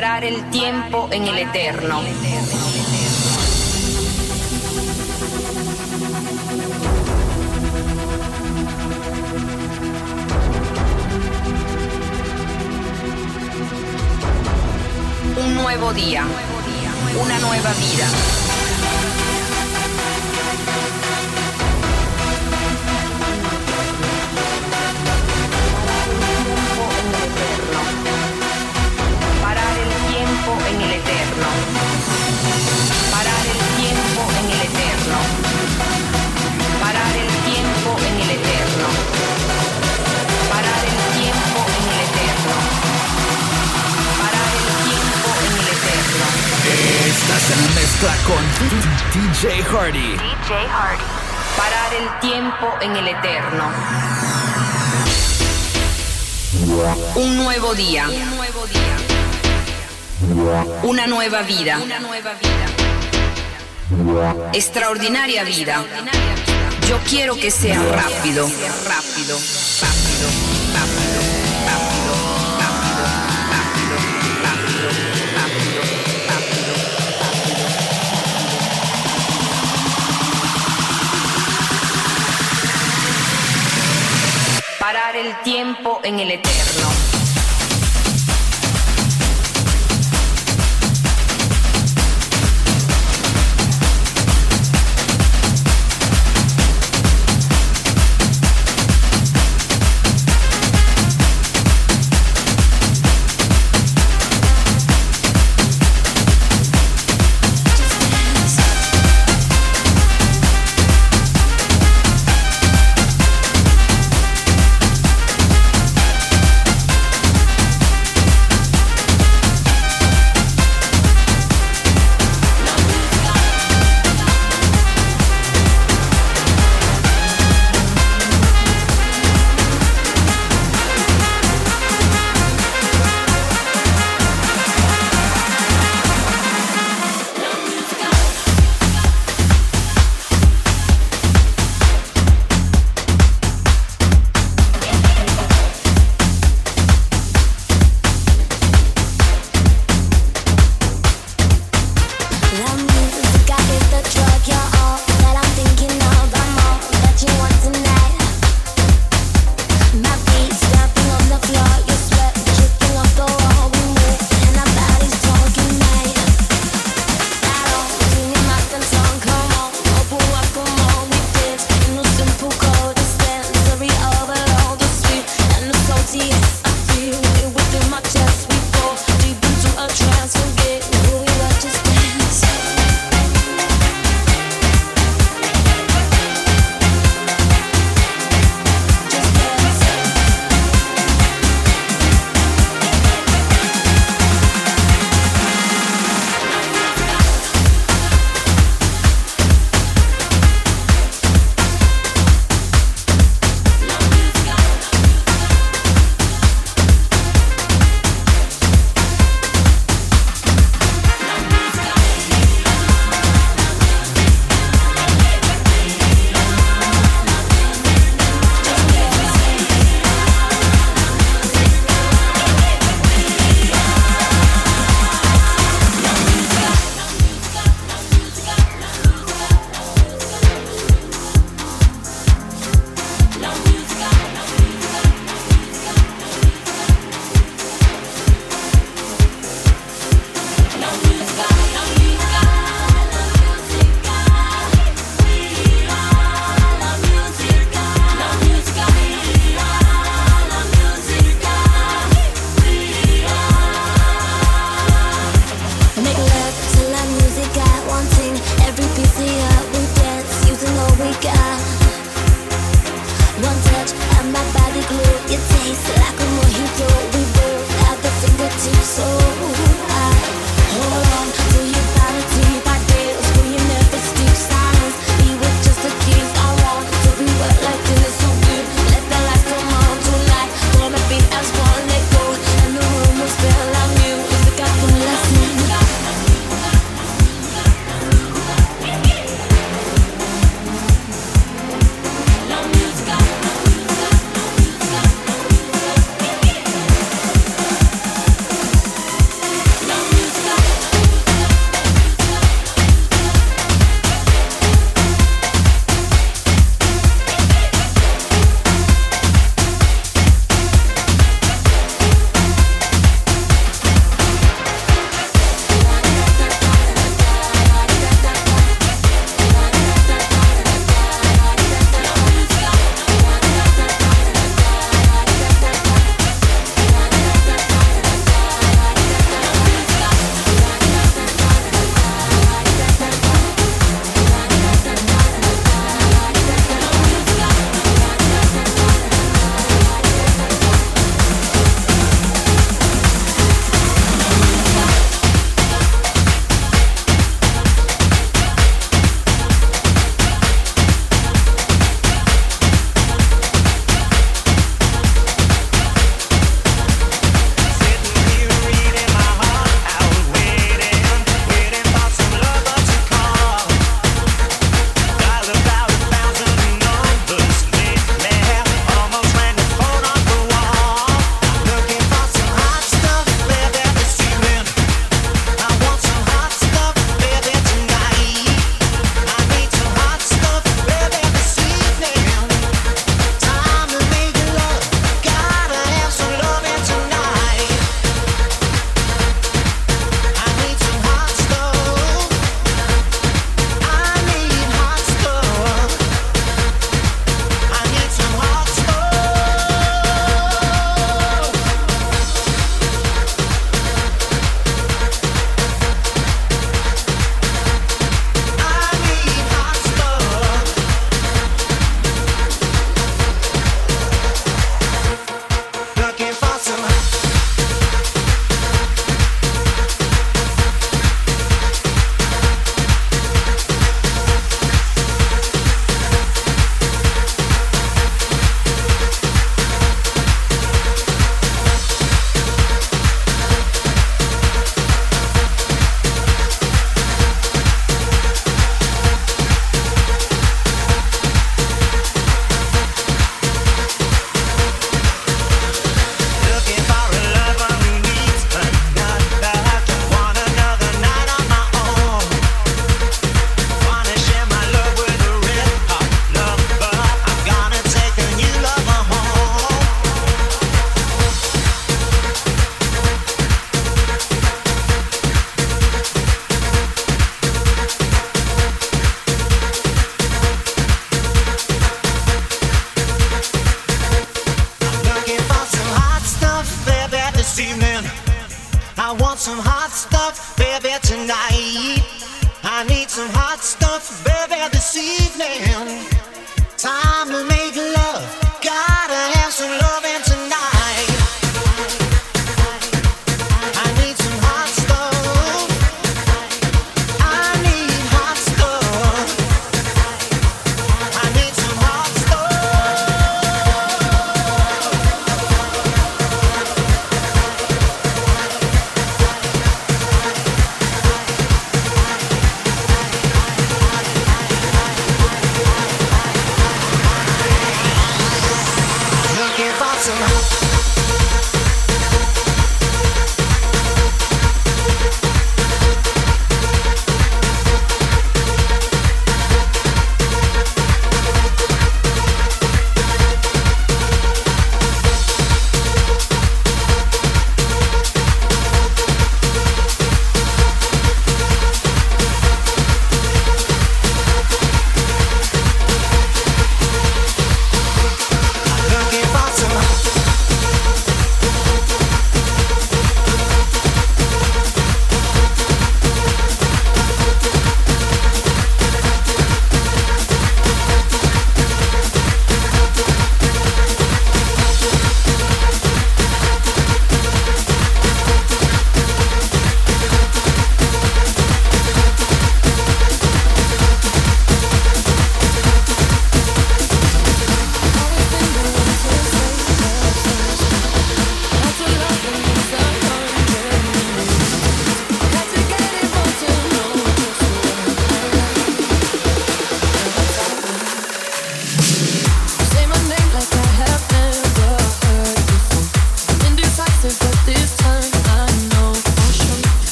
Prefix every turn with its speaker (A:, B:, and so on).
A: Parar el tiempo en el eterno. Un nuevo día, una nueva vida. En el eterno. Parar el tiempo en el eterno. Parar el tiempo en el eterno. Parar el tiempo en el eterno. Parar el tiempo en el eterno.
B: Estás en mezcla con DJ Hardy.
C: DJ Hardy.
A: Parar el tiempo en el eterno. Un nuevo día. Un nuevo día. Una nueva vida. Una nueva vida. Extraordinaria vida. Yo quiero que sea rápido. Rápido, rápido, rápido, rápido, rápido, rápido, rápido, rápido, rápido, rápido. Parar el tiempo en el eterno.